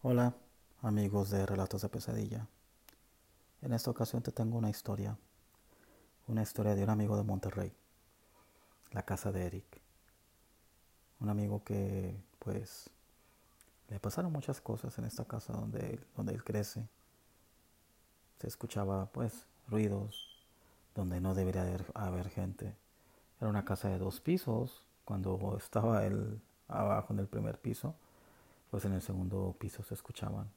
Hola, amigos de Relatos de Pesadilla. En esta ocasión te tengo una historia, una historia de un amigo de Monterrey, la casa de Eric. Un amigo que, pues, le pasaron muchas cosas en esta casa donde él, donde él crece. Se escuchaba, pues, ruidos donde no debería haber, haber gente. Era una casa de dos pisos. Cuando estaba él abajo en el primer piso, pues en el segundo piso se escuchaban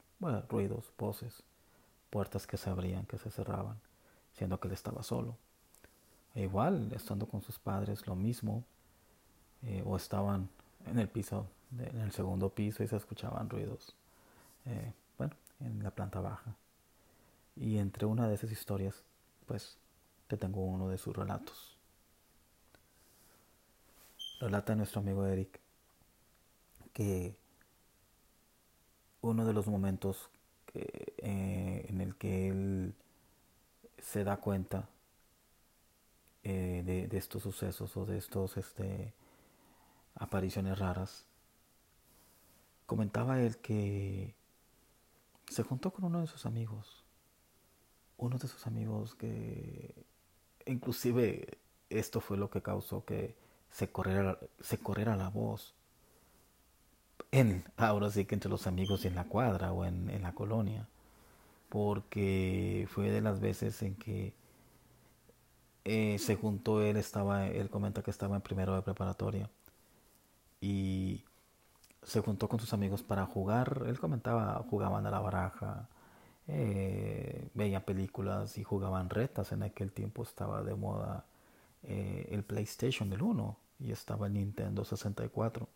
ruidos, voces, puertas que se abrían, que se cerraban, siendo que él estaba solo. E igual, estando con sus padres, lo mismo, eh, o estaban en el piso, en el segundo piso y se escuchaban ruidos, eh, bueno, en la planta baja. Y entre una de esas historias, pues, te tengo uno de sus relatos. Relata nuestro amigo Eric que uno de los momentos eh, en el que él se da cuenta eh, de, de, estos sucesos o de estos este, apariciones raras, comentaba él que se juntó con uno de sus amigos, uno de sus amigos que inclusive esto fue lo que causó que se corriera, se corriera la voz en, ahora sí que entre los amigos en la cuadra o en, en la colonia, porque fue de las veces en que eh, se juntó, él estaba, él comenta que estaba en primero de preparatoria y se juntó con sus amigos para jugar, él comentaba, jugaban a la baraja, eh, veían películas y jugaban retas, en aquel tiempo estaba de moda eh, el PlayStation del 1 y estaba el Nintendo 64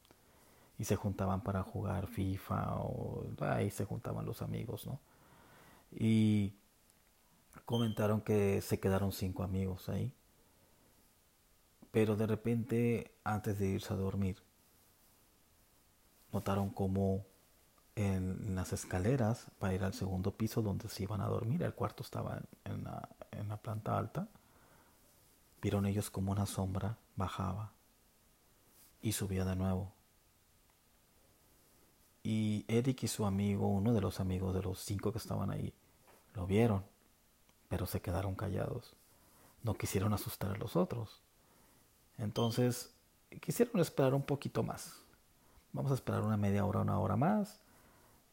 y se juntaban para jugar FIFA o ahí se juntaban los amigos, ¿no? Y comentaron que se quedaron cinco amigos ahí. Pero de repente, antes de irse a dormir, notaron como en las escaleras para ir al segundo piso donde se iban a dormir, el cuarto estaba en la, en la planta alta, vieron ellos como una sombra bajaba y subía de nuevo y Eric y su amigo, uno de los amigos de los cinco que estaban ahí, lo vieron, pero se quedaron callados. No quisieron asustar a los otros. Entonces, quisieron esperar un poquito más. Vamos a esperar una media hora, una hora más.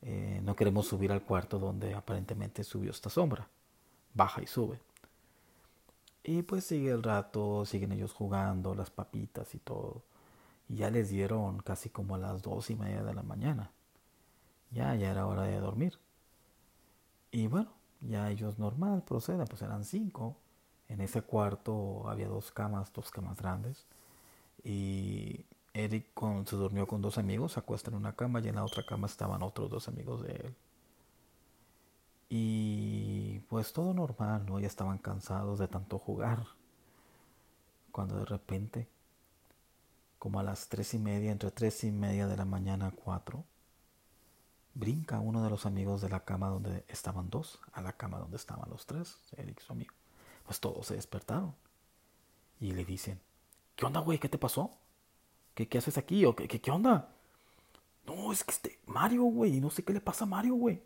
Eh, no queremos subir al cuarto donde aparentemente subió esta sombra. Baja y sube. Y pues sigue el rato, siguen ellos jugando, las papitas y todo. Y ya les dieron casi como a las dos y media de la mañana ya, ya era hora de dormir. Y bueno, ya ellos normal proceden, pues eran cinco. En ese cuarto había dos camas, dos camas grandes. Y Eric se durmió con dos amigos, se acuesta en una cama y en la otra cama estaban otros dos amigos de él. Y pues todo normal, ¿no? Ya estaban cansados de tanto jugar. Cuando de repente, como a las tres y media, entre tres y media de la mañana a cuatro, brinca uno de los amigos de la cama donde estaban dos a la cama donde estaban los tres, Eric su amigo. Pues todos se despertaron y le dicen, ¿qué onda, güey? ¿Qué te pasó? ¿Qué, qué haces aquí? ¿O qué, qué, qué onda? No, es que este Mario, güey, no sé qué le pasa a Mario, güey.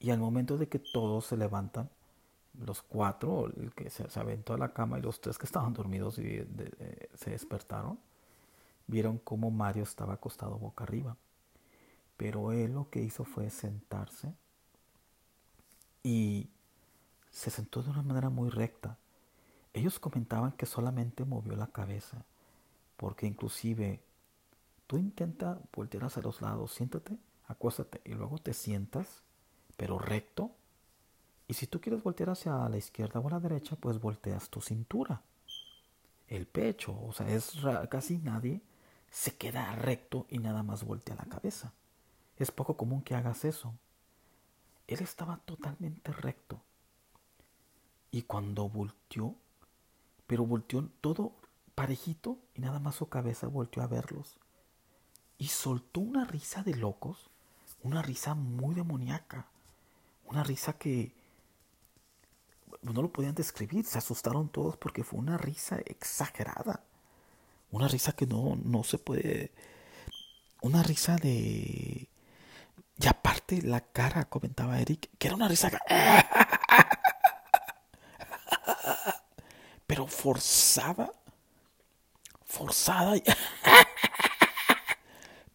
Y al momento de que todos se levantan, los cuatro, el que se, se aventó a la cama y los tres que estaban dormidos y se despertaron, vieron cómo Mario estaba acostado boca arriba pero él lo que hizo fue sentarse y se sentó de una manera muy recta. Ellos comentaban que solamente movió la cabeza, porque inclusive tú intenta voltear hacia los lados, siéntate, acuéstate y luego te sientas, pero recto. Y si tú quieres voltear hacia la izquierda o a la derecha, pues volteas tu cintura, el pecho, o sea, es casi nadie se queda recto y nada más voltea la cabeza. Es poco común que hagas eso. Él estaba totalmente recto. Y cuando volteó, pero volteó todo parejito y nada más su cabeza volteó a verlos. Y soltó una risa de locos, una risa muy demoníaca, una risa que no lo podían describir, se asustaron todos porque fue una risa exagerada, una risa que no, no se puede, una risa de la cara, comentaba Eric, que era una risa. Pero forzada. Forzada.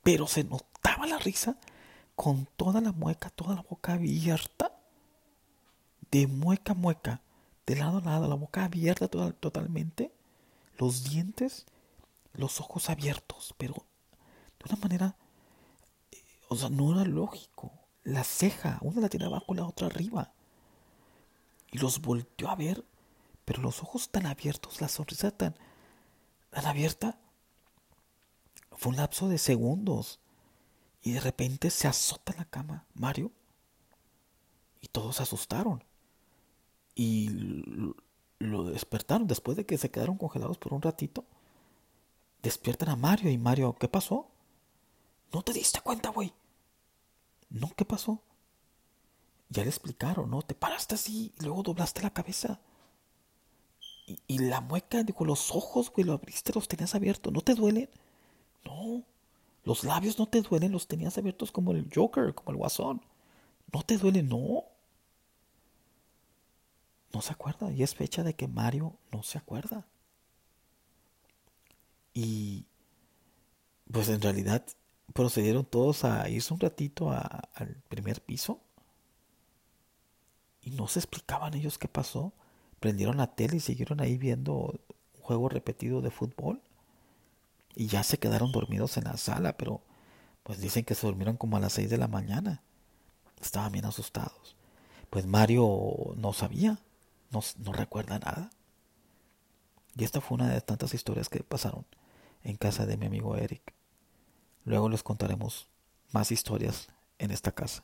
Pero se notaba la risa con toda la mueca, toda la boca abierta. De mueca a mueca. De lado a lado, la boca abierta totalmente. Los dientes, los ojos abiertos. Pero de una manera o sea, no era lógico. La ceja, una la tiene abajo la otra arriba. Y los volteó a ver, pero los ojos tan abiertos, la sonrisa tan, tan abierta. Fue un lapso de segundos. Y de repente se azota en la cama Mario. Y todos se asustaron. Y lo despertaron después de que se quedaron congelados por un ratito. Despiertan a Mario y Mario, ¿qué pasó? ¿No te diste cuenta, güey? No, ¿qué pasó? Ya le explicaron, ¿no? Te paraste así y luego doblaste la cabeza. Y, la mueca, digo, los ojos, güey, lo abriste, los tenías abiertos. ¿No te duelen? No. Los labios no te duelen, los tenías abiertos como el Joker, como el Guasón. ¿No te duele? No. No se acuerda. Y es fecha de que Mario no se acuerda. Y pues en realidad procedieron todos a irse un ratito al primer piso y no se explicaban ellos qué pasó. Prendieron la tele y siguieron ahí viendo un juego repetido de fútbol y ya se quedaron dormidos en la sala, pero pues dicen que se durmieron como a las 6 de la mañana. Estaban bien asustados. Pues Mario no sabía, no, no recuerda nada. Y esta fue una de tantas historias que pasaron en casa de mi amigo Eric. Luego les contaremos más historias en esta casa.